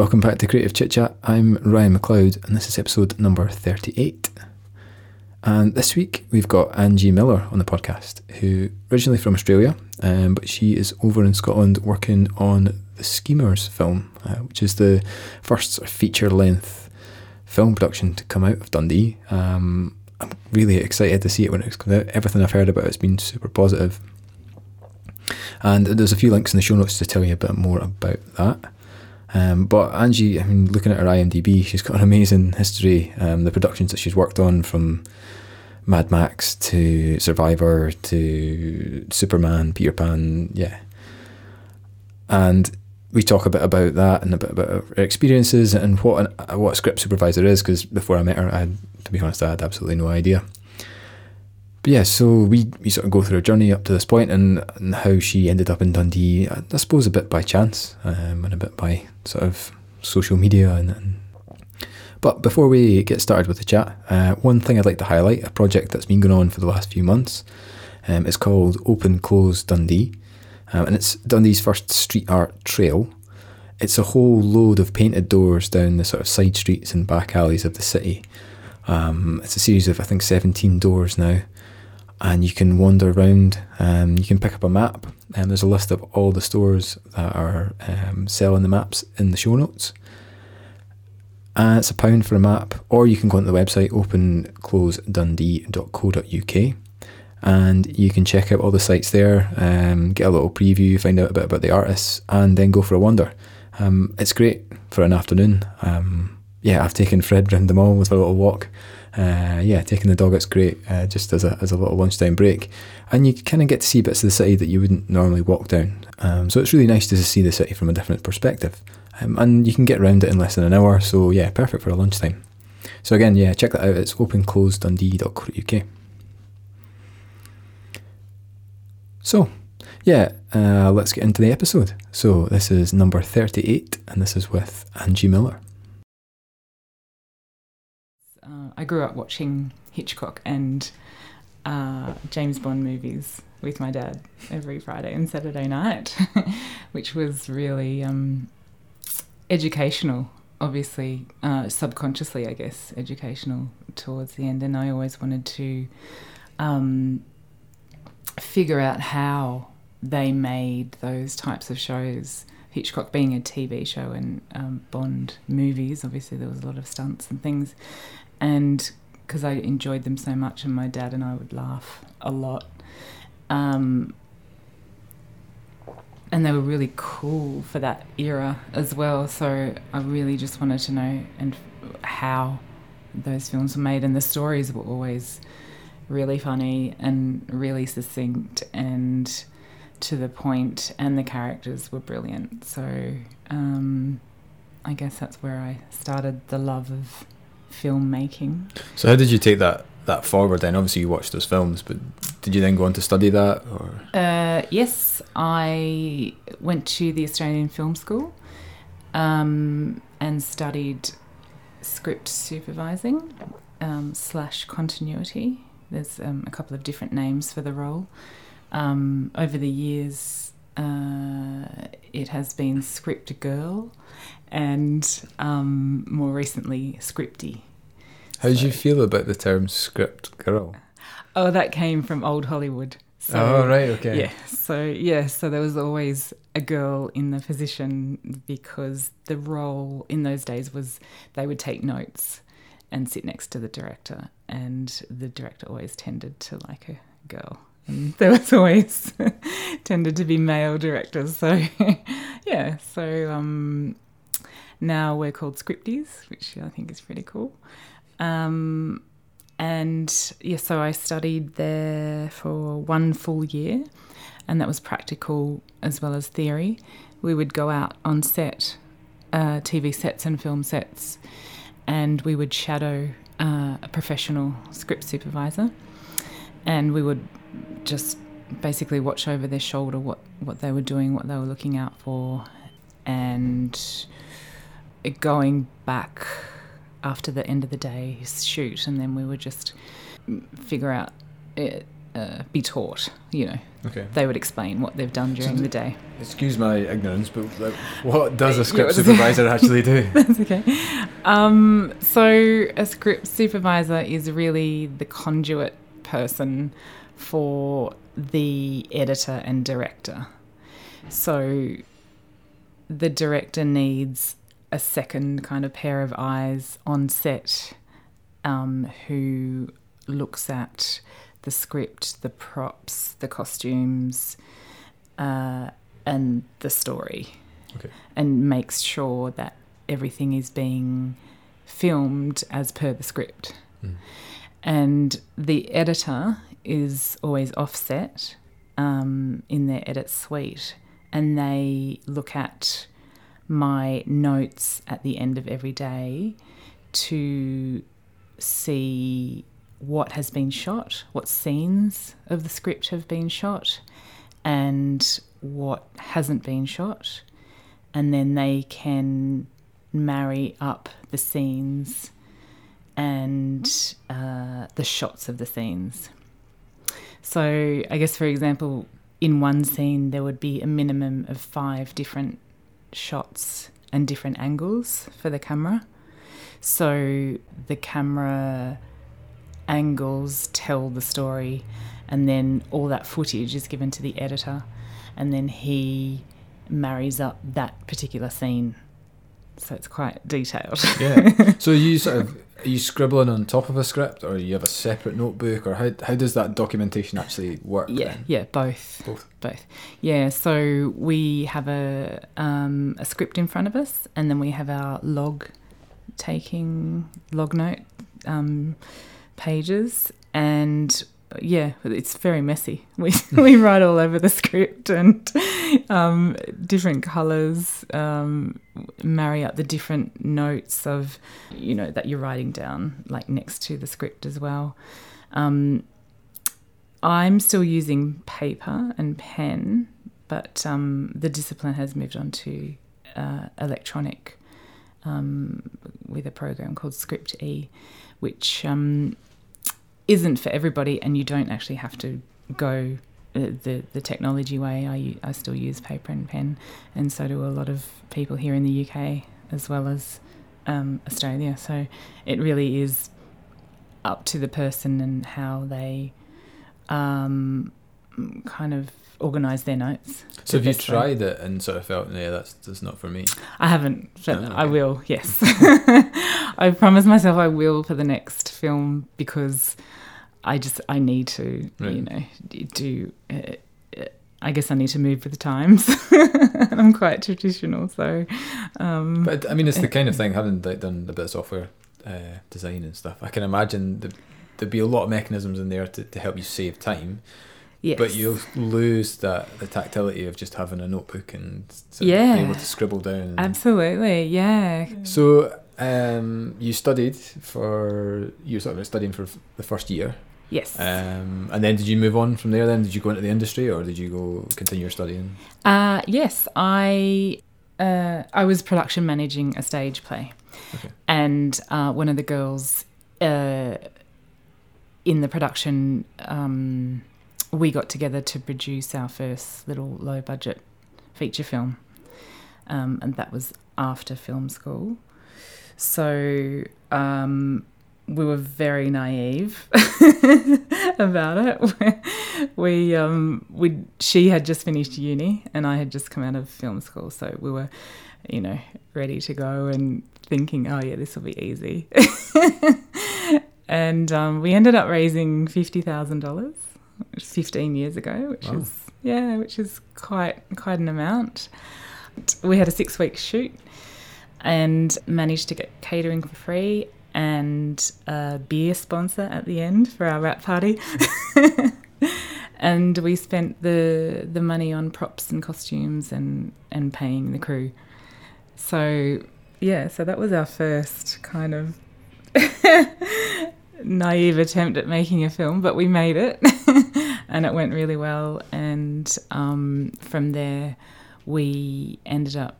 Welcome back to Creative Chit Chat. I'm Ryan McLeod, and this is episode number 38. And this week we've got Angie Miller on the podcast, who originally from Australia, um, but she is over in Scotland working on the Schemers film, uh, which is the first sort of feature length film production to come out of Dundee. Um, I'm really excited to see it when it comes out. Everything I've heard about it's been super positive. And there's a few links in the show notes to tell you a bit more about that. Um, but Angie, I mean, looking at her IMDb, she's got an amazing history. Um, the productions that she's worked on, from Mad Max to Survivor to Superman, Peter Pan, yeah. And we talk a bit about that and a bit about her experiences and what an, what a script supervisor is. Because before I met her, I, to be honest, I had absolutely no idea. But yeah, so we, we sort of go through a journey up to this point and, and how she ended up in Dundee. I, suppose a bit by chance um, and a bit by sort of social media. And, and but before we get started with the chat, uh, one thing I'd like to highlight a project that's been going on for the last few months. Um, it's called Open Close Dundee, um, and it's Dundee's first street art trail. It's a whole load of painted doors down the sort of side streets and back alleys of the city. Um, it's a series of I think 17 doors now and you can wander around. Um, you can pick up a map, and there's a list of all the stores that are um, selling the maps in the show notes. And it's a pound for a map, or you can go onto the website openclosedundee.co.uk and you can check out all the sites there, um, get a little preview, find out a bit about the artists, and then go for a wander. Um, it's great for an afternoon. Um, yeah, I've taken Fred round the mall with a little walk uh, yeah, taking the dog it's great, uh, just as a as a little lunchtime break, and you kind of get to see bits of the city that you wouldn't normally walk down. Um, so it's really nice to see the city from a different perspective, um, and you can get around it in less than an hour. So yeah, perfect for a lunchtime. So again, yeah, check that out. It's openclosedundee.co.uk. So, yeah, uh, let's get into the episode. So this is number thirty-eight, and this is with Angie Miller. I grew up watching Hitchcock and uh, James Bond movies with my dad every Friday and Saturday night, which was really um, educational. Obviously, uh, subconsciously, I guess, educational towards the end. And I always wanted to um, figure out how they made those types of shows. Hitchcock being a TV show and um, Bond movies, obviously there was a lot of stunts and things, and because I enjoyed them so much, and my dad and I would laugh a lot. Um, and they were really cool for that era as well. So I really just wanted to know and how those films were made, and the stories were always really funny and really succinct and to the point, and the characters were brilliant. So um, I guess that's where I started the love of filmmaking. So how did you take that that forward then? Obviously you watched those films, but did you then go on to study that or uh, yes, I went to the Australian Film School um, and studied script supervising um, slash continuity. There's um, a couple of different names for the role. Um, over the years, uh, it has been script girl and um, more recently scripty. How did you feel about the term script girl? Oh, that came from old Hollywood. So, oh right, okay. Yeah, so yeah, so there was always a girl in the position because the role in those days was they would take notes and sit next to the director, and the director always tended to like a girl. And there was always tended to be male directors, so yeah. So um, now we're called Scripties, which I think is pretty cool. Um, and yeah, so I studied there for one full year, and that was practical as well as theory. We would go out on set, uh, TV sets and film sets, and we would shadow uh, a professional script supervisor, and we would just basically watch over their shoulder what, what they were doing, what they were looking out for, and going back after the end of the day shoot, and then we would just figure out it, uh, be taught. You know, Okay. they would explain what they've done during So the day. Excuse my ignorance, but like, what does a script supervisor actually do? That's okay. Um, so a script supervisor is really the conduit person for the editor and director. So the director needs a second kind of pair of eyes on set um, who looks at the script, the props, the costumes, uh, and the story, Okay. and makes sure that everything is being filmed as per the script. Mm. And the editor is always offset um, in their edit suite, and they look at my notes at the end of every day to see what has been shot, what scenes of the script have been shot, and what hasn't been shot. And then they can marry up the scenes and uh, the shots of the scenes. So, I guess, for example, in one scene, there would be a minimum of five different shots and different angles for the camera. So, the camera angles tell the story, and then all that footage is given to the editor, and then he marries up that particular scene. So, it's quite detailed. Yeah. So you sort of are you scribbling on top of a script, or you have a separate notebook, or how how does that documentation actually work? Yeah, then? yeah, both. Both. Both. Yeah, so we have a um, a script in front of us, and then we have our log taking log note um, pages, and yeah, it's very messy. We we write all over the script and um, different colours, um, marry up the different notes of you know that you're writing down like next to the script as well. Um, I'm still using paper and pen, but um, the discipline has moved on to uh, electronic um, with a program called Script E, which um, isn't for everybody, and you don't actually have to go uh, the the technology way. I I still use paper and pen, and so do a lot of people here in the UK as well as um, Australia. So it really is up to the person and how they um, kind of organise their notes. So have you Best way. tried it and sort of felt, yeah, that's that's not for me? I haven't, but Oh, I will. Yes, I promised myself I will for the next film because I just I need to, Right. you know, do. Uh, uh, I guess I need to move with the times. I'm quite traditional, so um, But I mean, it's the kind of thing having like done a bit of software uh, design and stuff. I can imagine the, there'd be a lot of mechanisms in there to, to help you save time, yes. but you'll lose that the tactility of just having a notebook and sort of Yeah. being able to scribble down. absolutely, yeah. So um, you studied for you sort of studying for the first year, Yes. um, and then did you move on from there? Then did you go into the industry or did you go continue your studying? Uh, yes, I uh, I was production managing a stage play, Okay. and uh, one of the girls uh, in the production, um, we got together to produce our first little low budget feature film, um, and that was after film school. So um, we were very naive about it. we um, we she had just finished uni and I had just come out of film school, so we were, you know, ready to go and thinking, oh yeah, this will be easy. and um, we ended up raising fifty thousand dollars, fifteen years ago, which Wow. is yeah, which is quite quite an amount. We had a six week shoot and managed to get catering for free and a beer sponsor at the end for our wrap party. and we spent the the money on props and costumes and and paying the crew. So yeah, so that was our first kind of naive attempt at making a film, but we made it, and it went really well. And um, from there, we ended up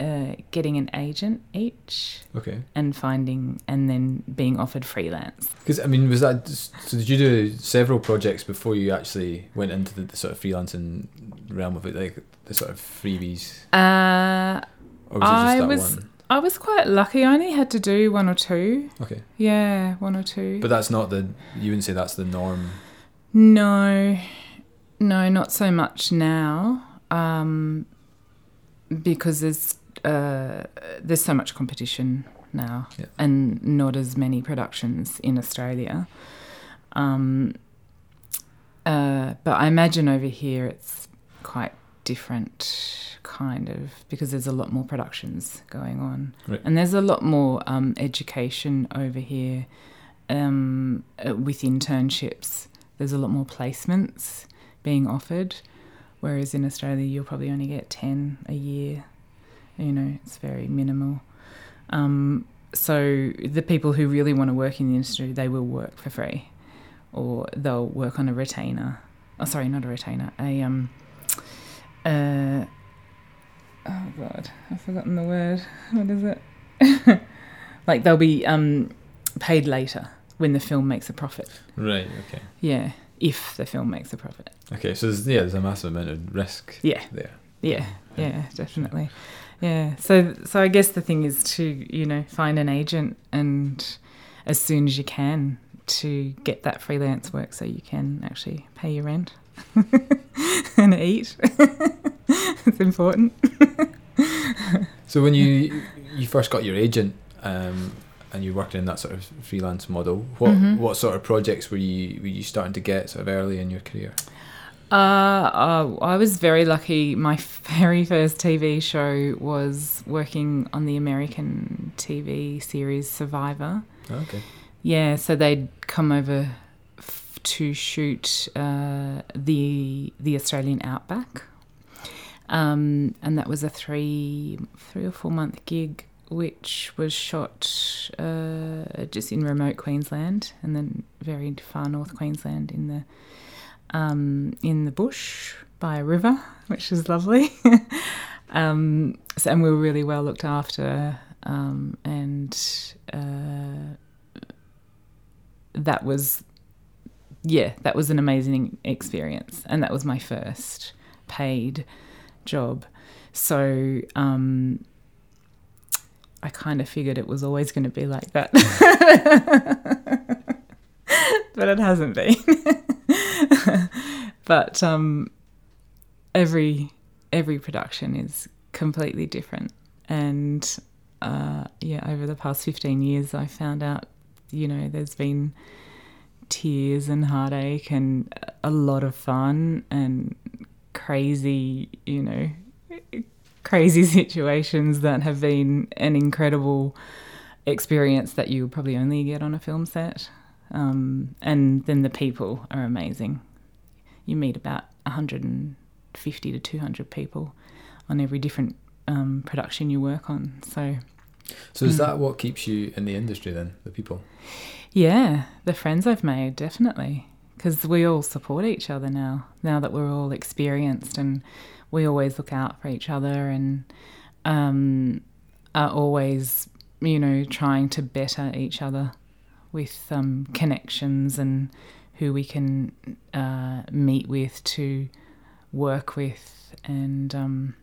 uh, getting an agent each Okay. and finding and then being offered freelance. Because I mean, was that so? Did you do several projects before you actually went into the, the sort of freelancing realm of it, like the sort of freebies, Uh, or was it just I that was- one? I was quite lucky. I only had to do one or two. Okay, Yeah, one or two. but that's not the. You wouldn't say that's the norm. No, no, not so much now, um, because there's uh, there's so much competition now, Yeah. and not as many productions in Australia. Um, uh, but I imagine over here it's quite different, kind of, because there's a lot more productions going on, Right. and there's a lot more um, education over here um, uh, with internships there's a lot more placements being offered, whereas in Australia you'll probably only get 10 a year. You know, it's very minimal. Um, so the people who really want to work in the industry, they will work for free, or they'll work on a retainer. Oh, sorry, not a retainer. A um. Uh, oh God, I've forgotten the word. What is it? like they'll be um, paid later when the film makes a profit. Right. Okay. Yeah, if the film makes a profit. Okay. So there's, yeah, there's a massive amount of risk Yeah, there. yeah, yeah, definitely. Yeah. So, so I guess the thing is to you know find an agent and as soon as you can to get that freelance work so you can actually pay your rent and eat. it's important. So when you you first got your agent um, and you worked in that sort of freelance model, what Mhm. what sort of projects were you were you starting to get sort of early in your career? Uh, uh, I was very lucky. My very first TV show was working on the American TV series Survivor. Oh, okay. Yeah, so they'd come over f- to shoot uh, the the Australian outback, um, and that was a three three or four month gig, which was shot uh, just in remote Queensland and then very far north Queensland in the um, in the bush by a river, which was lovely. um, so, and we were really well looked after, um, and. Uh, that was yeah that was an amazing experience and that was my first paid job so um i kind of figured it was always going to be like that but it hasn't been but um every every production is completely different and uh yeah over the past 15 years i found out you know, there's been tears and heartache and a lot of fun and crazy, you know, crazy situations that have been an incredible experience that you probably only get on a film set. Um, and then the people are amazing. You meet about 150 to 200 people on every different um, production you work on. So, So is Mm. that what keeps you in the industry then? The people. Yeah, the friends I've made, definitely. Because we all support each other now, now that we're all experienced and we always look out for each other and um, are always, you know, trying to better each other with um, connections and who we can uh, meet with to work with. And um,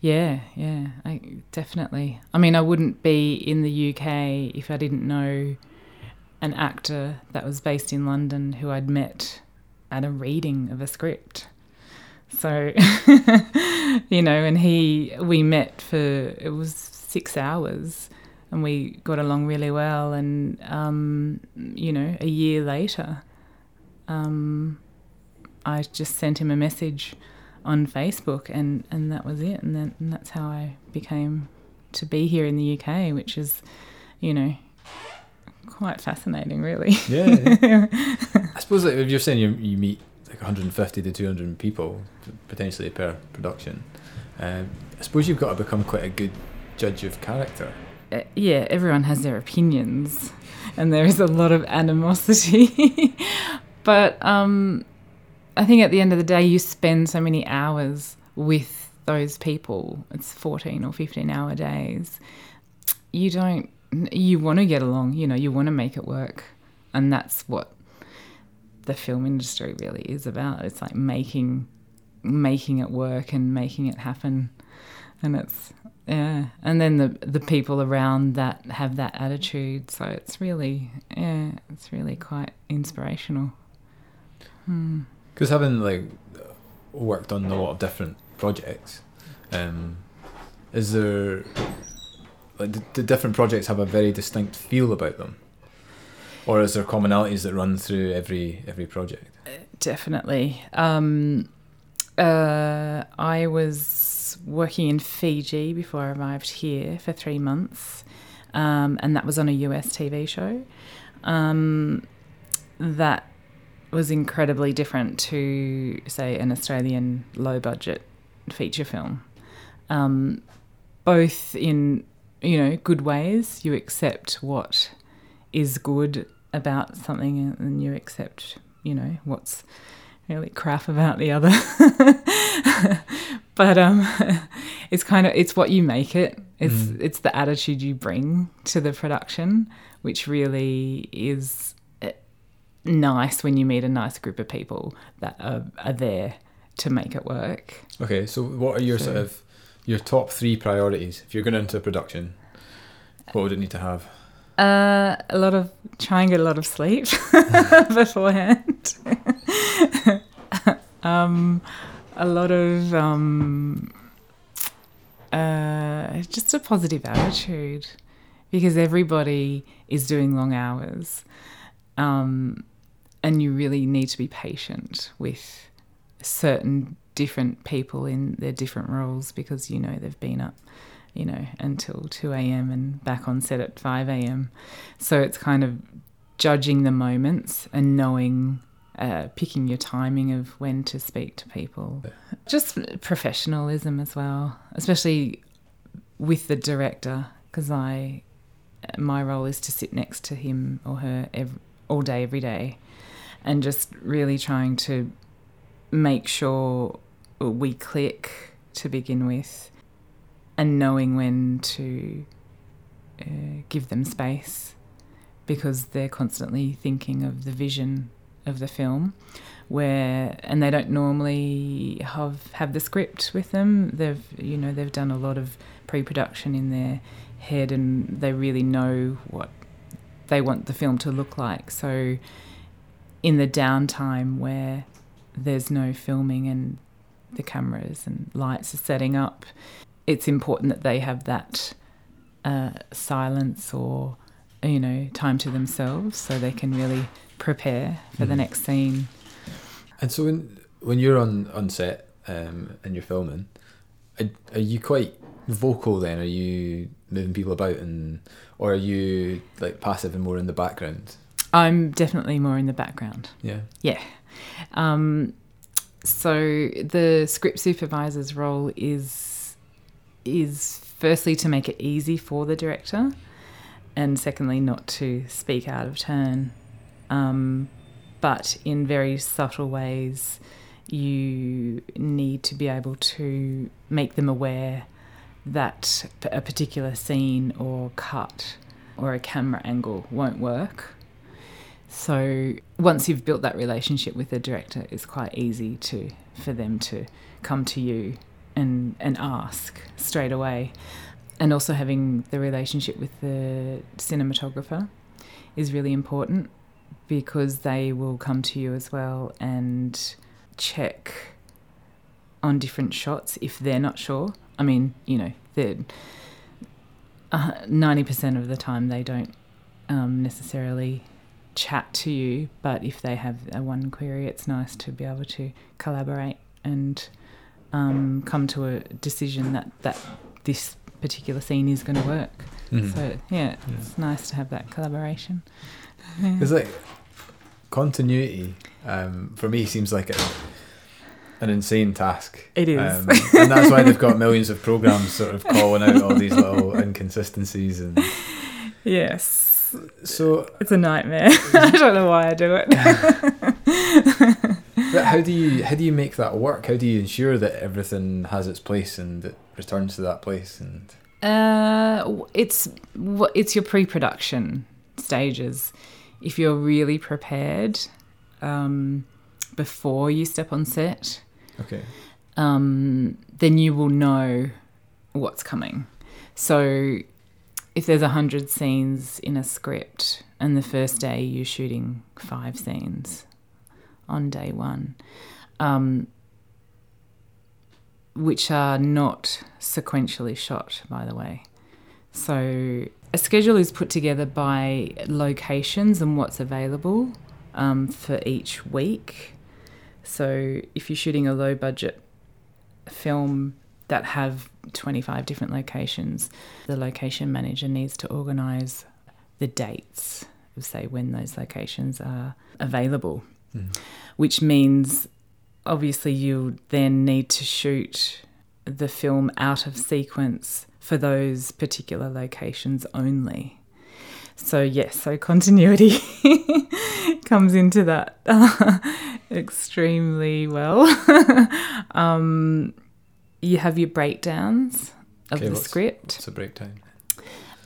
yeah, yeah, I, definitely. I mean, I wouldn't be in the UK if I didn't know an actor that was based in London who I'd met at a reading of a script. So, you know, and he, we met for, it was six hours and we got along really well. And, um, you know, a year later, um, I just sent him a message on Facebook, and, and that was it. And, then, and that's how I became to be here in the UK, which is, you know, quite fascinating, really. Yeah. I suppose like, if you're saying you you meet like 150 to 200 people potentially per production, um, I suppose you've got to become quite a good judge of character. Uh, yeah, everyone has their opinions, and there is a lot of animosity. but um, I think at the end of the day, you spend so many hours with those people, it's 14 or 15 hour days, you don't, you want to get along, you know, you want to make it work. And that's what the film industry really is about. It's like making making it work and making it happen. And it's yeah. And then the the people around that have that attitude. So it's really yeah, it's really quite inspirational. Because having like worked on a lot of different projects, um, is there like do, do different projects have a very distinct feel about them, or is there commonalities that run through every every project? Definitely. Um, uh, I was working in Fiji before I arrived here for three months, um, and that was on a US TV show. Um, that was incredibly different to, say, an Australian low budget feature film. Um, both in, you know, good ways. You accept what is good about something and you accept, you know, what's really crap about the other. but um, it's kind of it's what you make it. It's Mm. it's the attitude you bring to the production, which really is eh, nice when you meet a nice group of people that are, are there to make it work. Okay, so what are your sort of your top three priorities if you're going into a production? What would it need to have? Uh, a lot of try and get a lot of sleep beforehand. Um, a lot of um, uh, just a positive attitude because everybody is doing long hours, um, and you really need to be patient with certain different people in their different roles because you know they've been up you know, until 2 a.m. and back on set at 5 a.m. So it's kind of judging the moments and knowing, uh, picking your timing of when to speak to people. Just professionalism as well, especially with the director, because I, my role is to sit next to him or her ev all day, every day, and just really trying to make sure we click to begin with and knowing when to uh, give them space because they're constantly thinking of the vision of the film where and they don't normally have have the script with them. They've you know they've done a lot of pre-production in their head and they really know what they want the film to look like. So in the downtime where there's no filming and the cameras and lights are setting up it's important that they have that uh, silence or you know time to themselves so they can really prepare for the Mhm. next scene And so when when you're on on set um, and you're filming, are, are you quite vocal then? Are you moving people about and or are you like passive and more in the background? i'm definitely more in the background Yeah. um, so the script supervisor's role is is firstly to make it easy for the director and secondly not to speak out of turn um, but in very subtle ways you need to be able to make them aware that a particular scene or cut or a camera angle won't work so once you've built that relationship with the director, it's quite easy to for them to come to you and and ask straight away. And also having the relationship with the cinematographer is really important because they will come to you as well and check on different shots if they're not sure. I mean, you know, they're ninety percent of the time they don't um, necessarily chat to you, but if they have a one query, it's nice to be able to collaborate and um, come to a decision that that this particular scene is going to work. Mhm. So yeah, it's nice to have that collaboration. It's like continuity um, for me seems like a, an insane task. It is. Um, and that's why they've got millions of programs sort of calling out all these little inconsistencies and yes, so it's a nightmare. I don't know why I do it. But how do you how do you make that work? How do you ensure that everything has its place and it returns to that place? And Uh, it's it's your pre-production stages. If you're really prepared um, before you step on set, okay, um, then you will know what's coming. So if there's a hundred scenes in a script, and the first day you're shooting five scenes on day one, um, which are not sequentially shot, by the way. So a schedule is put together by locations and what's available um, for each week. So if you're shooting a low budget film that have 25 different locations, the location manager needs to organise the dates of say when those locations are available, Mm. which means obviously you then need to shoot the film out of sequence for those particular locations only. So yes, so continuity comes into that extremely well. um, you have your breakdowns of Okay, the what's- script. it's a breakdown.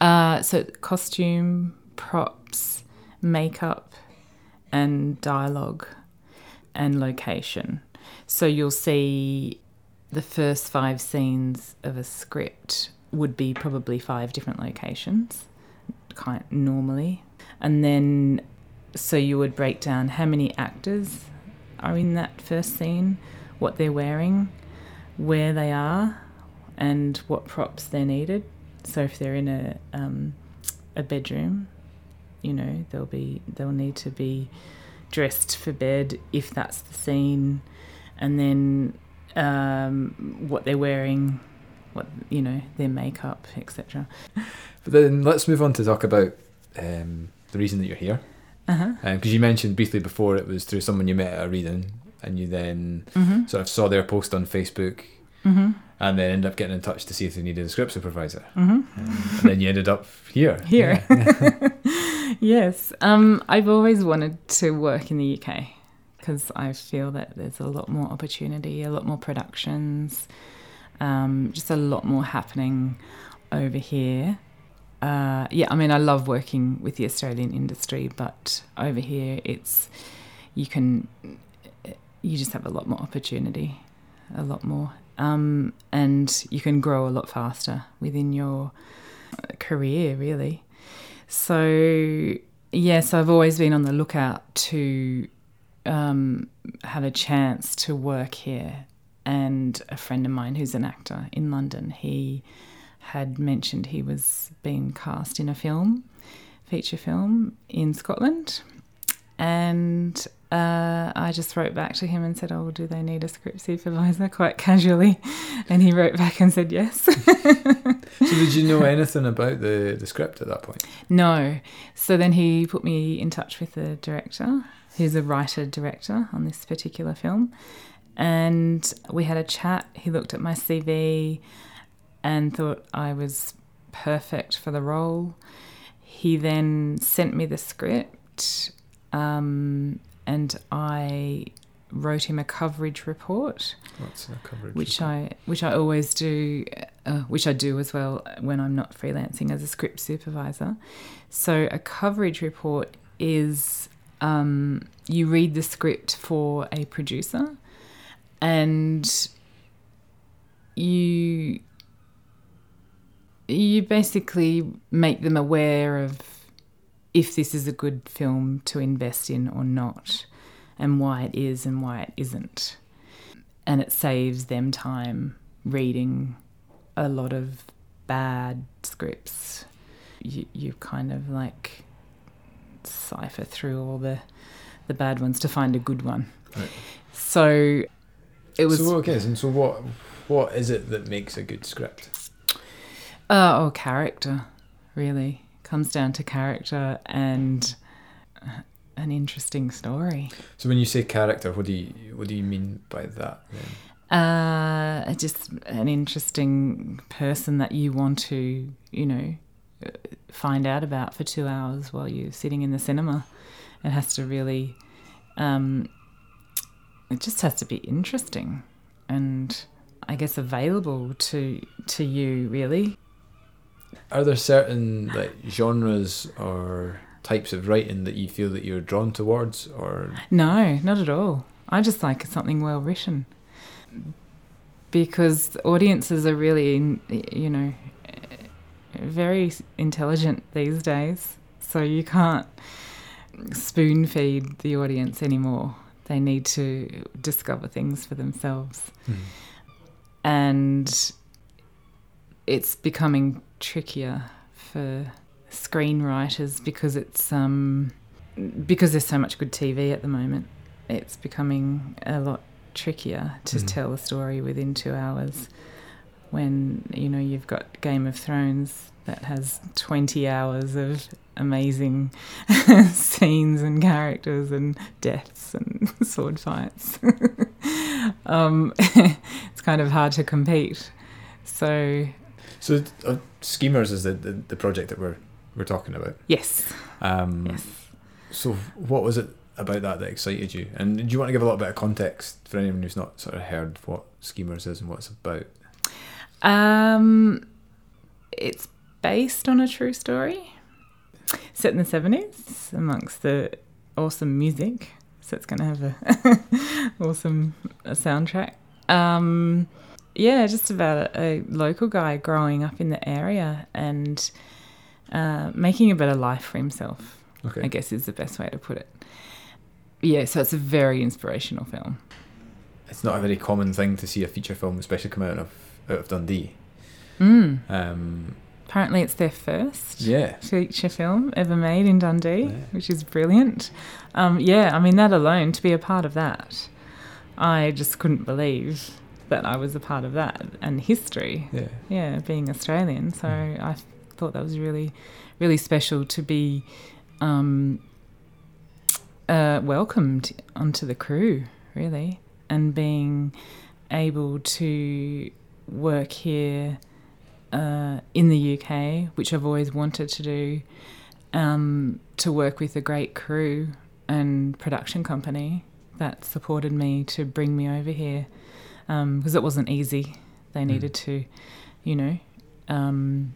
Uh, so costume, props, makeup, and dialogue, and location. So you'll see the first five scenes of a script would be probably five different locations, kind normally, and then so you would break down how many actors are in that first scene, what they're wearing, where they are, and what props they're needed. So if they're in a um, a bedroom, you know they'll be they'll need to be dressed for bed if that's the scene, and then um, what they're wearing, what you know their makeup, etc. But then let's move on to talk about um, the reason that you're here. Uh huh. Because you mentioned briefly before it was through someone you met at a reading, and you then Mhm. sort of saw their post on Facebook, Mhm. and then ended up getting in touch to see if they needed a script supervisor. Mhm. Um, and then you ended up here. Here. Yeah. yes. Um, I've always wanted to work in the UK because I feel that there's a lot more opportunity, a lot more productions, um, just a lot more happening over here. Uh, yeah, I mean, I love working with the Australian industry, but over here, it's you can you just have a lot more opportunity, a lot more, um, and you can grow a lot faster within your career, really. So, yes, I've always been on the lookout to um, have a chance to work here. And a friend of mine who's an actor in London, he had mentioned he was being cast in a film, feature film in Scotland. And uh, I just wrote back to him and said, Oh, do they need a script supervisor? quite casually. And he wrote back and said, Yes. so did you know anything about the, the script at that point? No. So then he put me in touch with the director, who's a writer director on this particular film. And we had a chat. He looked at my CV and thought I was perfect for the role. He then sent me the script um, and I wrote him a coverage report What's the coverage? which I which I always do, uh, which I do as well when I'm not freelancing as a script supervisor. So a coverage report is um, you read the script for a producer, and you you basically make them aware of if this is a good film to invest in or not, and why it is and why it isn't and it saves them time reading a lot of bad scripts. You, you kind of like cipher through all the the bad ones to find a good one. Right. So it was so okay, so so what what is it that makes a good script? uh, oh character really comes down to character and uh, an interesting story. So when you say character, what do you what do you mean by that? Then? Uh, just an interesting person that you want to, you know, find out about for two hours while you're sitting in the cinema. It has to really um, it just has to be interesting and I guess available to to you really. Are there certain like genres or types of writing that you feel that you're drawn towards or No, not at all. I just like something well written. Because audiences are really you know very intelligent these days. So you can't spoon feed the audience anymore. They need to discover things for themselves. Mm. And it's becoming trickier for screenwriters because it's um, because there's so much good TV at the moment. It's becoming a lot trickier to Mhm. tell a story within two hours. When you know you've got Game of Thrones that has twenty hours of amazing scenes and characters and deaths and sword fights. um, it's kind of hard to compete. So so uh, schemers is the, the, the project that we're we're talking about yes, um yes. so what was it about that that excited you and do you want to give a little bit of context for anyone who's not sort of heard what schemers is and what it's about Um, it's based on a true story, set in the seventies, amongst the awesome music. So it's going to have a awesome uh, soundtrack. Um, yeah, just about a, a local guy growing up in the area and uh, making a better life for himself. okay I guess is the best way to put it. Yeah, so it's a very inspirational film. it's not a very common thing to see a feature film especially come out of of Dundee Mm. um Apparently, it's their first. yeah feature film ever made in Dundee, Yeah. which is brilliant. Um, yeah, I mean, that alone, to be a part of that, I just couldn't believe that I was a part of that and history. yeah Yeah, being Australian. So Mm. I thought that was really, really special to be um, uh, welcomed onto the crew, really, and being able to work here uh, in the UK, which I've always wanted to do, um, to work with a great crew and production company that supported me to bring me over here because it wasn't easy. They Mm. needed to, you know, um,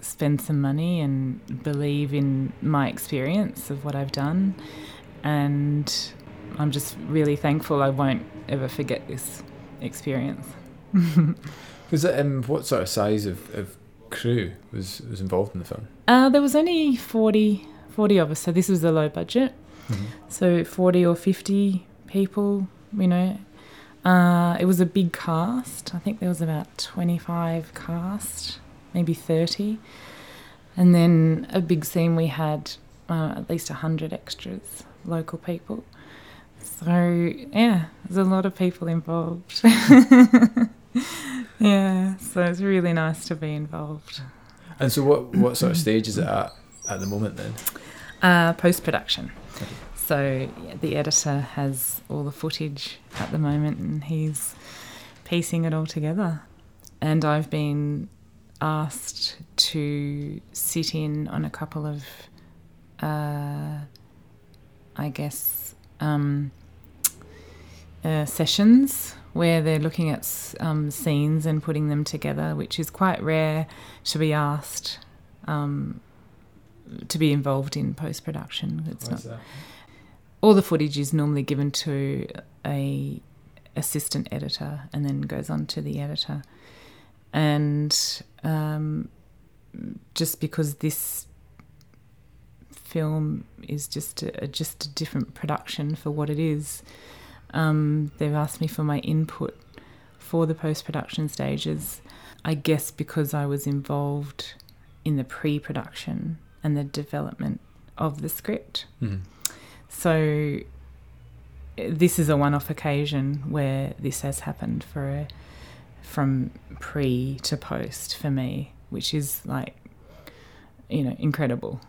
spend some money and believe in my experience of what I've done. And I'm just really thankful I won't ever forget this experience. Was it um what sort of size of, of crew was was involved in the film Uh, there was only 40, 40 of us, so this was a low budget. So 40 or 50 people, you know. Uh, it was a big cast. I think there was about 25 cast, maybe 30. And then a big scene we had uh, at least 100 extras, local people. So, yeah, there's a lot of people involved. yeah, so it's really nice to be involved. and so what what sort of stage is it at at the moment then Uh, Post production. Okay. So yeah, the editor has all the footage at the moment, and he's piecing it all together. And I've been asked to sit in on a couple of, uh, I guess, um, uh, sessions where they're looking at um, scenes and putting them together, which is quite rare to be asked. Um, to be involved in post production. It's not all the footage is normally given to a assistant editor and then goes on to the editor. And um, just because this film is just a, just a different production for what it is, um, they've asked me for my input for the post production stages. I guess because I was involved in the pre production and the development of the script. Mhm. So this is a one-off occasion where this has happened for a, from pre to post for me, which is like you know incredible.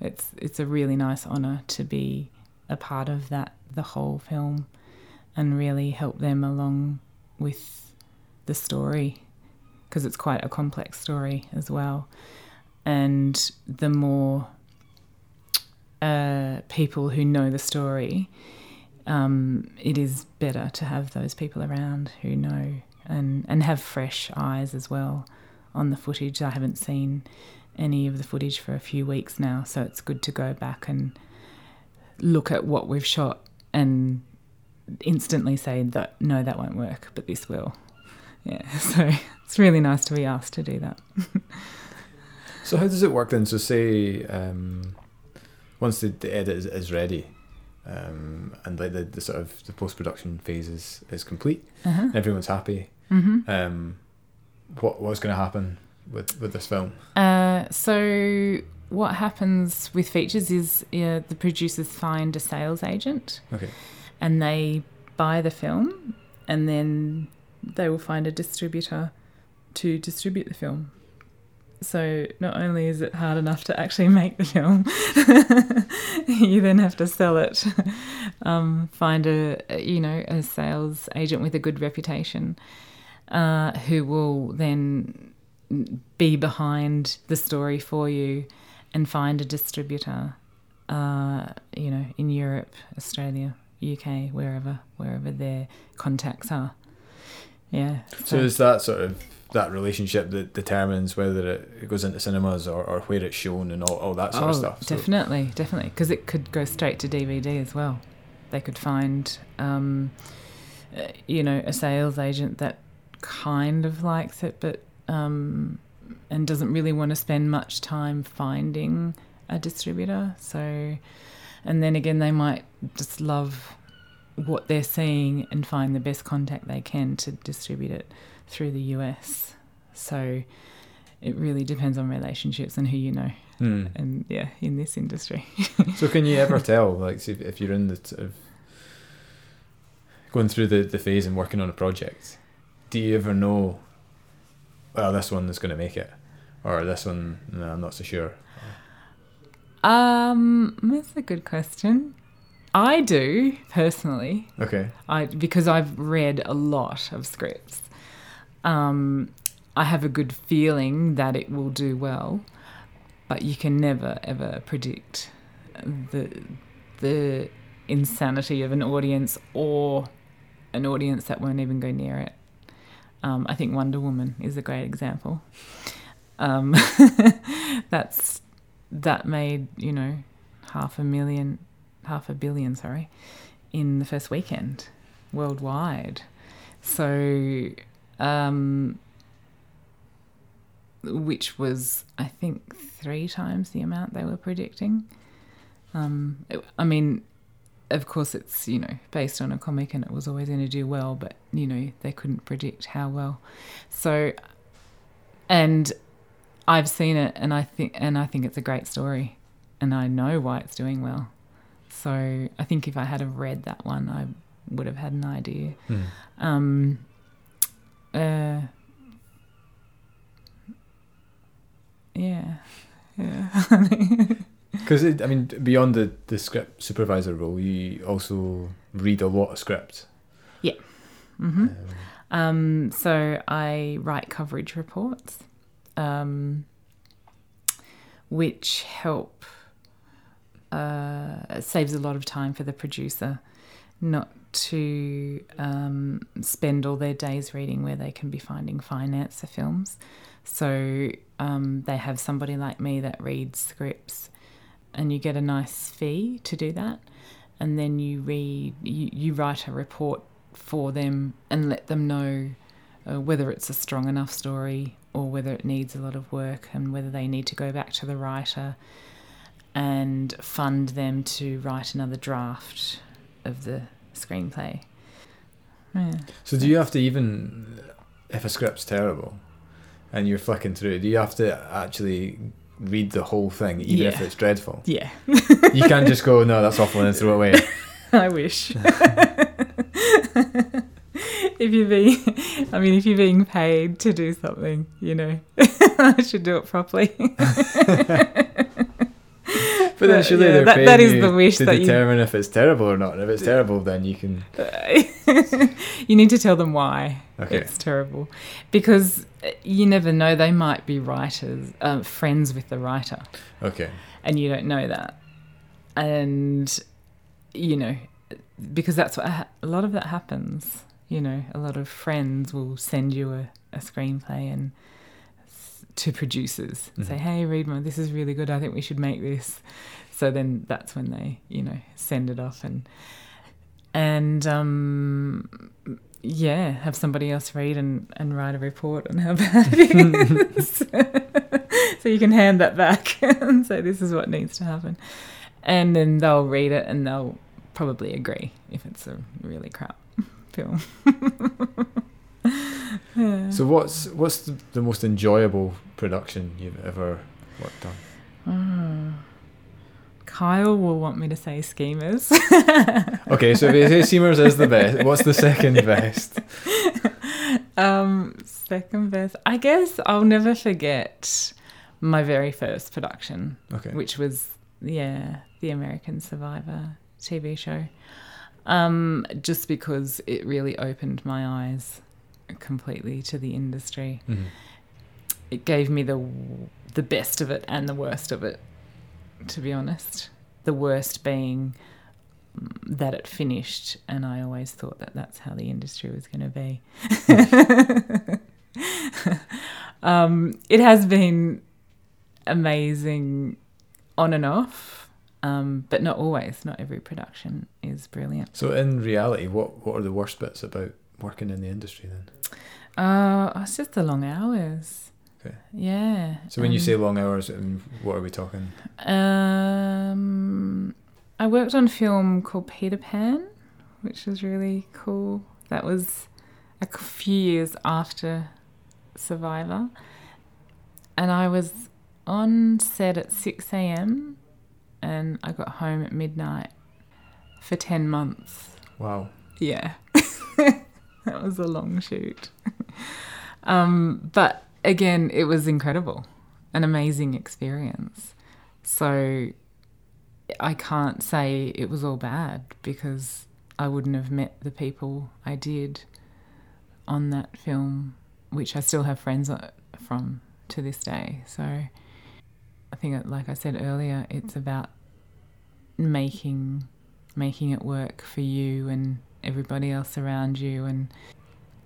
It's it's a really nice honor to be a part of that the whole film and really help them along with the story because it's quite a complex story as well. And the more uh, people who know the story, um, it is better to have those people around who know and and have fresh eyes as well on the footage. I haven't seen any of the footage for a few weeks now, so it's good to go back and look at what we've shot and instantly say that no, that won't work, but this will. Yeah, so it's really nice to be asked to do that. so how does it work then? So say um, once the, the edit is, is ready, um, and like the, the sort of the post production phase is, is complete, Uh-huh. everyone's happy. Mm-hmm. Um, what what's going to happen with with this film? Uh, so what happens with features is uh, the producers find a sales agent Okay. And they buy the film and then they will find a distributor to distribute the film. So not only is it hard enough to actually make the film, you then have to sell it. Um, find a you know a sales agent with a good reputation, uh, who will then be behind the story for you, and find a distributor. Uh, you know, in Europe, Australia, UK, wherever wherever their contacts are. Yeah. So is that sort of that relationship that determines whether it goes into cinemas or, or where it's shown and all, all that sort oh, of stuff? So- definitely, definitely, because it could go straight to DVD as well. They could find, um, you know, a sales agent that kind of likes it, but um, and doesn't really want to spend much time finding a distributor. So, and then again, they might just love what they're seeing and find the best contact they can to distribute it through the US. So it really depends on relationships and who you know. Hmm. And yeah, in this industry. So can you ever tell, like, if you're in the sort of going through the, the phase and working on a project, do you ever know, well, this one is going to make it, or this one, no, I'm not so sure. Um, that's a good question. I do personally. Okay. I because I've read a lot of scripts. Um, I have a good feeling that it will do well, but you can never ever predict the the insanity of an audience or an audience that won't even go near it. Um, I think Wonder Woman is a great example. Um, that's that made you know half a million, half a billion, sorry, in the first weekend worldwide. So, um, which was I think three times the amount they were predicting. Um, I mean, of course, it's you know based on a comic, and it was always going to do well, but you know they couldn't predict how well. So, and I've seen it, and I think and I think it's a great story, and I know why it's doing well. So I think if I had have read that one, I would have had an idea. Hmm. Um, uh, yeah, yeah. Because I mean, beyond the, the script supervisor role, you also read a lot of script. hmm Um, Um, so I write coverage reports, um, which help. Uh, it saves a lot of time for the producer, not to um, spend all their days reading where they can be finding finance for films. So um, they have somebody like me that reads scripts, and you get a nice fee to do that. And then you read, you, you write a report for them and let them know uh, whether it's a strong enough story or whether it needs a lot of work and whether they need to go back to the writer and fund them to write another draft of the screenplay. Yeah. So do you have to even if a script's terrible and you're flicking through, do you have to actually read the whole thing even if it's dreadful? Yeah, You can't just go, no, that's awful and throw it away. I wish. if you're being, I mean, if you're being paid to do something, you know, I should do it properly. But then surely yeah, they're that- paying that is you the wish to that you- determine if it's terrible or not. And if it's terrible, then you can. you need to tell them why Okay. it's terrible, because uh, you never know. They might be writers, uh, friends with the writer, Okay. and you don't know that. And you know, because that's what ha- a lot of that happens. You know, a lot of friends will send you a, a screenplay and to producers and say, Mhm. "Hey, read my. This is really good. I think we should make this." So then that's when they, you know, send it off and and um, yeah, have somebody else read and, and write a report on how bad it is. so you can hand that back and say, "This is what needs to happen," and then they'll read it and they'll probably agree if it's a really crap film. Yeah. So what's what's the, the most enjoyable production you've ever worked on? Mm. Kyle will want me to say schemers. Okay, so if you say Schemers is the best, what's the second best? um, second best. I guess I'll never forget my very first production, Okay. which was yeah, the American Survivor TV show. Um, just because it really opened my eyes completely to the industry. Mhm. It gave me the the best of it and the worst of it, to be honest. The worst being mm, that it finished, and I always thought that that's how the industry was going to be. um, it has been amazing on and off, um, but not always. Not every production is brilliant. So in reality, what what are the worst bits about working in the industry then? Uh, it's just the long hours. Okay. Yeah. So when you um, say long hours, what are we talking? Um, I worked on a film called Peter Pan, which was really cool. That was a few years after Survivor. And I was on set at 6 a.m. and I got home at midnight for 10 months. Wow. Yeah. that was a long shoot. um, but again, it was incredible, an amazing experience. So I can't say it was all bad because I wouldn't have met the people I did on that film, which I still have friends from to this day. So I think, like I said earlier, it's about making making it work for you and everybody else around you and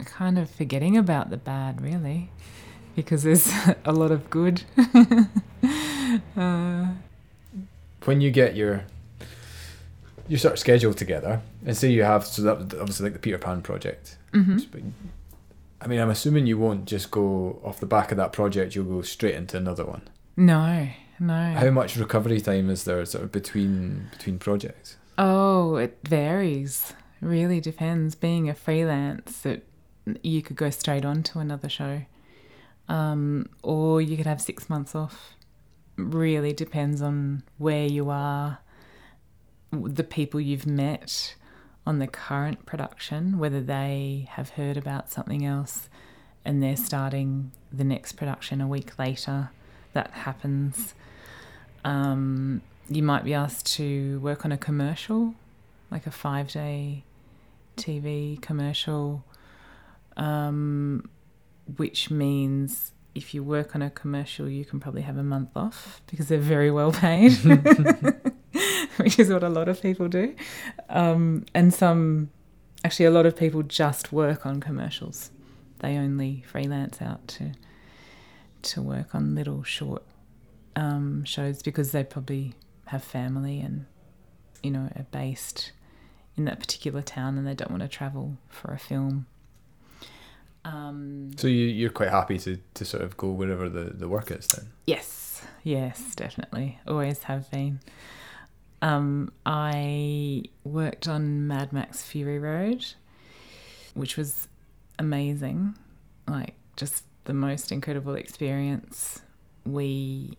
kind of forgetting about the bad really because there's a lot of good uh, When you get your your sort of schedule together, and say you have so that obviously like the Peter Pan project. mhm. I mean, I'm assuming you won't just go off the back of that project. You'll go straight into another one. no no How much recovery time is there sort of between between projects? oh it varies really depends being a freelance it, you could go straight on to another show um, or you could have six months off really depends on where you are the people you've met on the current production, whether they have heard about something else and they're starting the next production a week later. That happens. Um, you might be asked to work on a commercial, like a five day TV commercial, um, which means if you work on a commercial, you can probably have a month off because they're very well paid, which is what a lot of people do. Um, and some, actually, a lot of people just work on commercials. They only freelance out to to work on little short um, shows because they probably have family and you know are based in that particular town and they don't want to travel for a film. Um, So you you're quite happy to, to sort of go wherever the, the work is then. Yes, yes, definitely. Always have been. Um, I worked on Mad Max Fury Road, which was amazing. Like, just the most incredible experience. We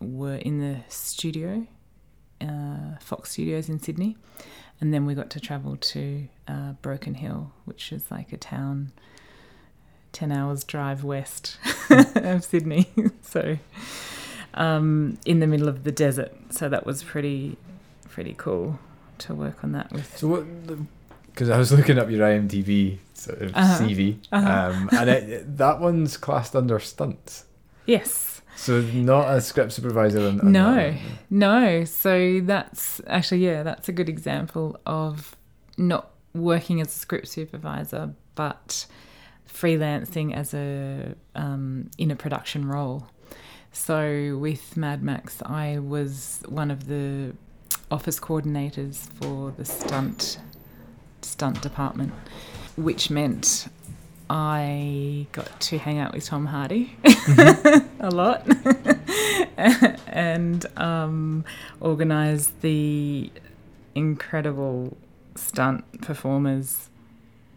were in the studio, uh, Fox Studios in Sydney, and then we got to travel to uh, Broken Hill, which is like a town 10 hours drive west of Sydney. so, um, in the middle of the desert. So that was pretty, pretty cool to work on that with. So what? Because I was looking up your IMDb sort of Uh-huh. CV, Uh-huh. um, and it, that one's classed under stunts. Yes. So not a script supervisor. On, on No. No. So that's actually, yeah, that's a good example of not working as a script supervisor, but freelancing as a um, in a production role. So with Mad Max, I was one of the office coordinators for the stunt stunt department, which meant I got to hang out with Tom Hardy a lot and um, organise the incredible stunt performers,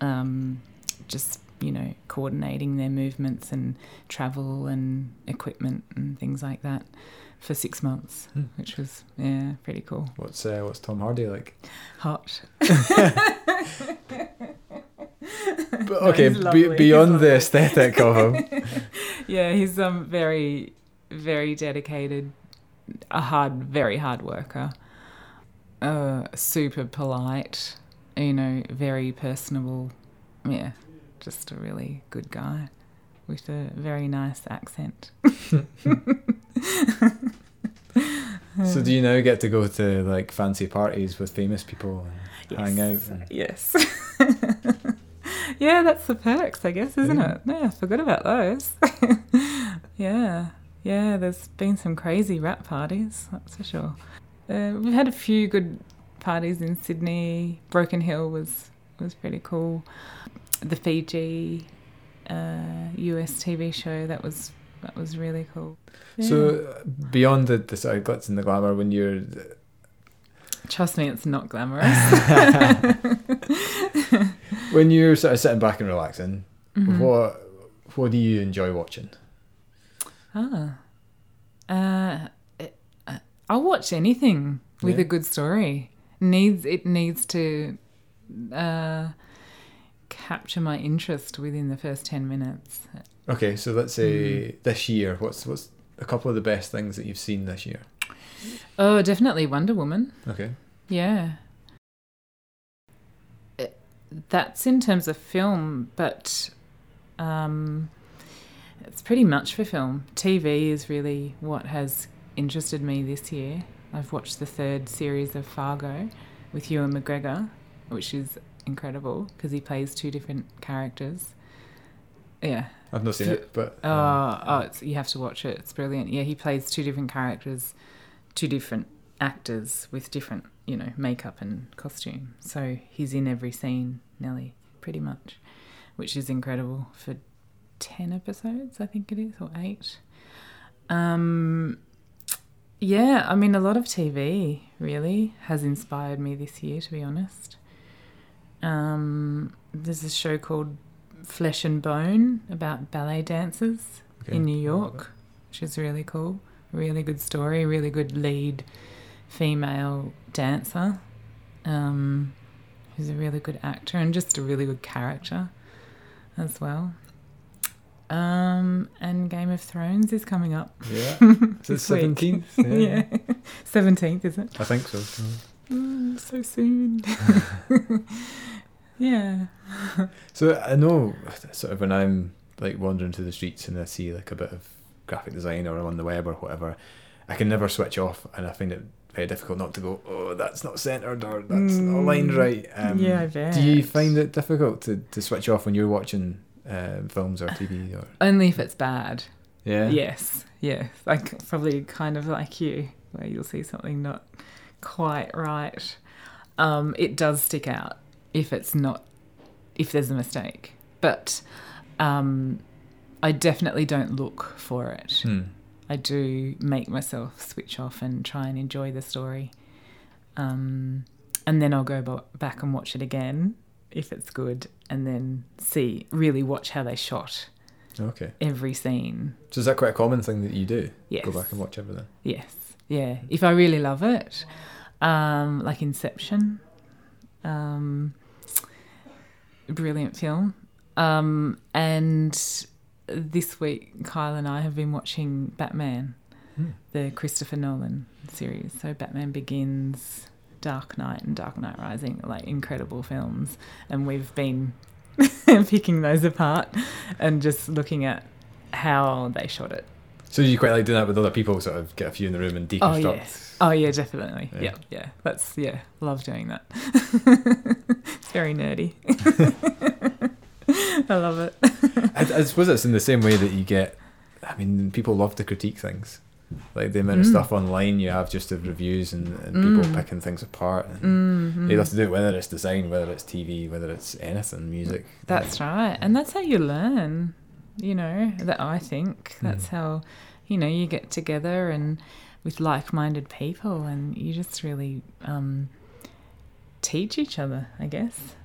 um, just you know, coordinating their movements and travel and equipment and things like that for six months, Hmm. which was yeah pretty cool. What's uh, what's Tom Hardy like? Hot. But, okay, be, beyond the aesthetic of him. yeah, he's um very very dedicated, a hard, very hard worker. Uh, super polite, you know, very personable. Yeah, just a really good guy with a very nice accent. so do you now get to go to like fancy parties with famous people and hang out? And... Yes. Yeah, that's the perks, I guess, isn't Yeah. it? Yeah, I forgot about those. yeah, yeah. There's been some crazy wrap parties, that's for sure. Uh, we've had a few good parties in Sydney. Broken Hill was was pretty cool. The Fiji uh, US TV show that was that was really cool. Yeah. So uh, beyond the, the sort of glitz and the glamour, when you're trust me, it's not glamorous. when you're sort of sitting back and relaxing, Mhm. what what do you enjoy watching? Ah. Uh, it, uh, I'll watch anything with Yeah. a good story. Needs it needs to uh, capture my interest within the first ten minutes. Okay, so let's say this year, what's what's a couple of the best things that you've seen this year? Oh, definitely Wonder Woman. Okay. Yeah. That's in terms of film, but um, it's pretty much for film. TV is really what has interested me this year. I've watched the third series of Fargo with Ewan McGregor, which is incredible because he plays two different characters. Yeah. I've not seen it, but Oh, um, oh, it's, you have to watch it. It's brilliant. Yeah, he plays two different characters, two different actors with different, you know, makeup and costume. So he's in every scene, Nelly, pretty much, which is incredible for 10 episodes, I think it is, or eight. Um, yeah, I mean, a lot of TV really has inspired me this year, to be honest. Um, there's a show called Flesh and Bone about ballet dancers okay. in New York, which is really cool. Really good story, really good lead female dancer, um, who's a really good actor and just a really good character as well. Um, and Game of Thrones is coming up. Yeah. Is it this seventeenth? Yeah, seventeenth, is it? I think so. Mm, so soon. yeah. So I know sort of when I'm like wandering through the streets and I see like a bit of graphic design or I'm on the web or whatever, I can never switch off and I find it very difficult not to go, oh, that's not centered or that's not aligned Mm, right. Um, yeah, I bet. Do you find it difficult to, to switch off when you're watching um, films or TV or Only if it's bad. yeah? Yes, yes. Like probably kind of like you, where you'll see something not quite right. Um, it does stick out if it's not, if there's a mistake. But um, I definitely don't look for it. Hmm. I do make myself switch off and try and enjoy the story. Um, and then I'll go back and watch it again if it's good, and then see, really watch how they shot Okay. every scene. So is that quite a common thing that you do? Yes. Go back and watch everything. Yes. Yeah. If I really love it, um, like Inception, um, brilliant film. Um, and this week, Kyle and I have been watching Batman, Hmm. the Christopher Nolan series. So Batman Begins, Dark Knight, and Dark Knight Rising, like incredible films. And we've been picking those apart and just looking at how they shot it So you quite like doing that with other people, sort of get a few in the room and deconstruct. Oh yeah. Oh yeah, definitely. Yeah. Yeah, yeah. That's yeah. Love doing that. it's very nerdy. I love it. I, I suppose it's in the same way that you get. I mean, people love to critique things, like the amount of Mm. stuff online you have just of reviews and, and people Mm. picking things apart. And Mm-hmm. You have to do it whether it's design, whether it's TV, whether it's anything, music. That's right. And that's how you learn, you know, that I think. That's Mm. how, you know, you get together and with like minded people and you just really um, teach each other, I guess,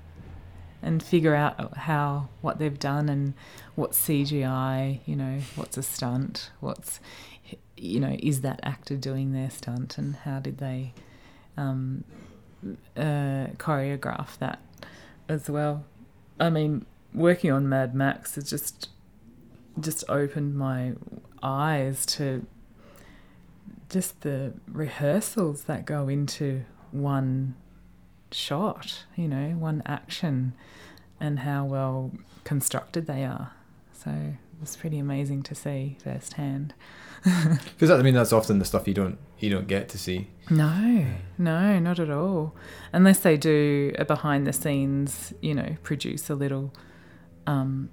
and figure out how, what they've done and what's CGI, you know, what's a stunt, what's, you know, is that actor doing their stunt and how did they um, uh, choreograph that as well. I mean, working on Mad Max has just just opened my eyes to just the rehearsals that go into one shot, you know, one action, and how well constructed they are. So it was pretty amazing to see firsthand. Because I mean, that's often the stuff you don't you don't get to see. No, no, not at all. Unless they do a behind the scenes, you know, produce a little, um,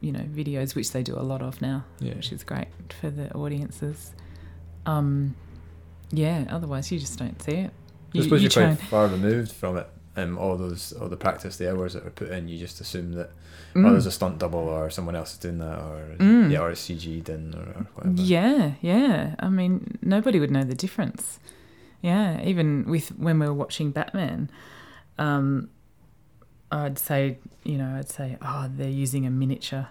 you know, videos, which they do a lot of now, Yeah. which is great for the audiences. Um, yeah, otherwise you just don't see it. I suppose you you're quite far removed from it. Um, all those, all the practice, the hours that are put in, you just assume that oh, Mm. there's a stunt double or someone else is doing that, or Mm. yeah, or it's CG'd in or, or whatever. Yeah, yeah. I mean, nobody would know the difference. Yeah, even with when we were watching Batman, um, I'd say, you know, I'd say, oh, they're using a miniature.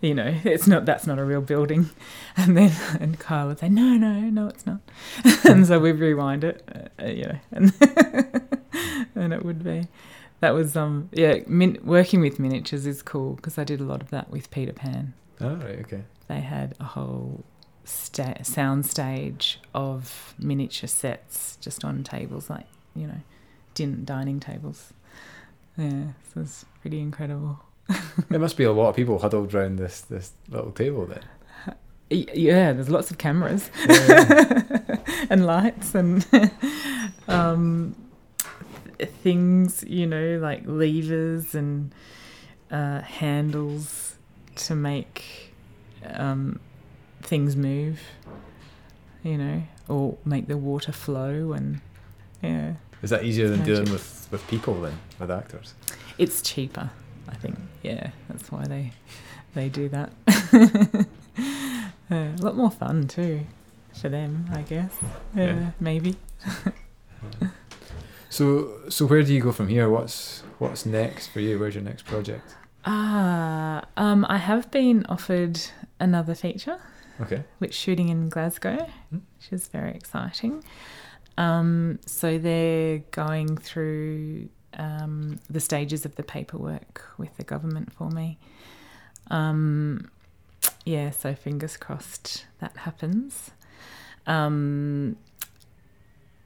You know, it's not that's not a real building, and then and Kyle would say, no, no, no, it's not, and so we'd rewind it, uh, you know, and and it would be. That was um yeah min- working with miniatures is cool because I did a lot of that with Peter Pan Oh, right, okay. they had a whole sta- sound stage of miniature sets just on tables, like you know, din- dining tables. Yeah, so it's pretty incredible. There must be a lot of people huddled around this this little table then. Yeah, there's lots of cameras Yeah. and lights and um, th- things, you know, like levers and uh, handles to make um, things move, you know, or make the water flow. And yeah, Is that easier than dealing with, with people then, with actors? it's cheaper, I think. Yeah, that's why they they do that. Yeah, a lot more fun too for them, I guess. Yeah, Yeah. maybe. So so where do you go from here? What's what's next for you? Where's your next project? Ah, um, I have been offered another feature, Okay. which shooting in Glasgow, Hmm. which is very exciting. Um, so they're going through um, the stages of the paperwork with the government for me. Um, yeah, so fingers crossed that happens. Um,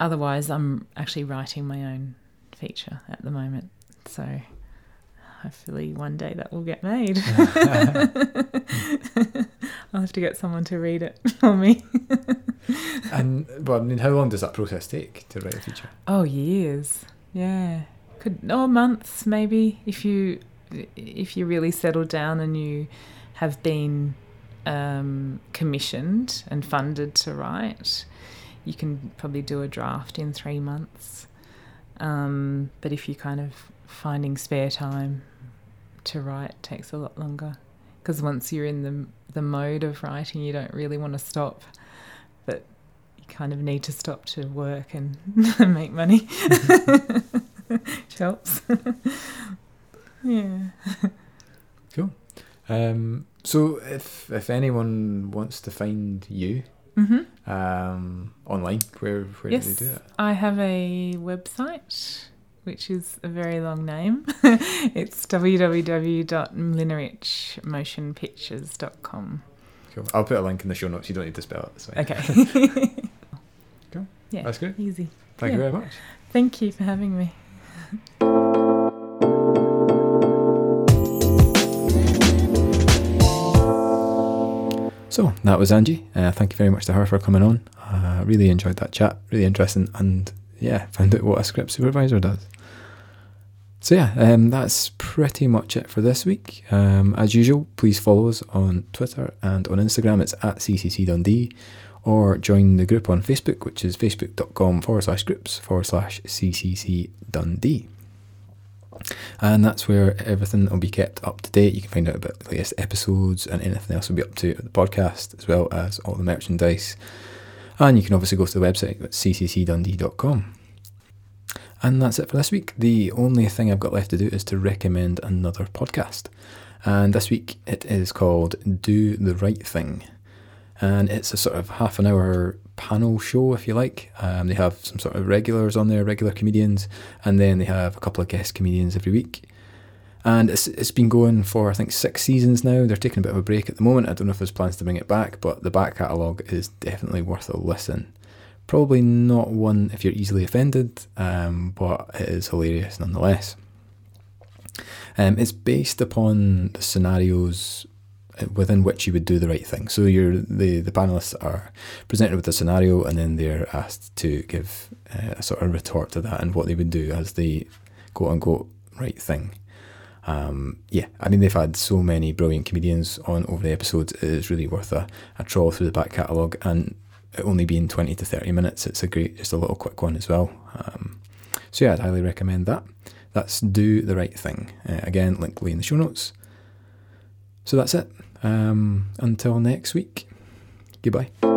otherwise, I'm actually writing my own feature at the moment. So hopefully one day that will get made. I'll have to get someone to read it for me. And but I mean, how long does that process take to write a feature? Oh, years. Yeah. Could oh months maybe if you if you really settle down and you have been um, commissioned and funded to write, you can probably do a draft in three months. Um, but if you're kind of finding spare time to write takes a lot longer because once you're in the the mode of writing, you don't really want to stop, but you kind of need to stop to work and make money. Which helps. yeah. Um, so if if anyone wants to find you Mm-hmm. um, online, where where Yes. do they do that? I have a website, which is a very long name. it's www.mlinericmotionpictures.com. Cool. I'll put a link in the show notes. You don't need to spell it. Fine. Okay. Cool. Yeah. That's good. Easy. Thank you very much. Thank you for having me. So that was Angie. Uh, thank you very much to her for coming on. I uh, really enjoyed that chat, really interesting, and yeah, found out what a script supervisor does. So yeah, um, that's pretty much it for this week. Um, as usual, please follow us on Twitter and on Instagram. It's at CCC Dundee, or join the group on Facebook, which is facebook.com forward slash groups forward slash CCC Dundee. And that's where everything will be kept up to date. You can find out about the latest episodes and anything else we'll be up to at the podcast, as well as all the merchandise. And you can obviously go to the website at cccdundee.com. And that's it for this week. The only thing I've got left to do is to recommend another podcast. And this week it is called Do the Right Thing. And it's a sort of half an hour panel show, if you like. Um, they have some sort of regulars on there, regular comedians, and then they have a couple of guest comedians every week. And it's, it's been going for, I think, six seasons now. They're taking a bit of a break at the moment. I don't know if there's plans to bring it back, but the back catalogue is definitely worth a listen. Probably not one if you're easily offended, um, but it is hilarious nonetheless. Um, it's based upon the scenarios within which you would do the right thing. So you're the the panelists are presented with a scenario, and then they're asked to give uh, a sort of retort to that and what they would do as the quote unquote right thing. Um, yeah, I mean they've had so many brilliant comedians on over the episodes. It is really worth a, a trawl through the back catalogue, and only being 20 to 30 minutes, it's a great, just a little quick one as well. Um, so yeah, I'd highly recommend that. That's Do the Right Thing. Uh, again, link will in the show notes. So that's it. Um, until next week, goodbye.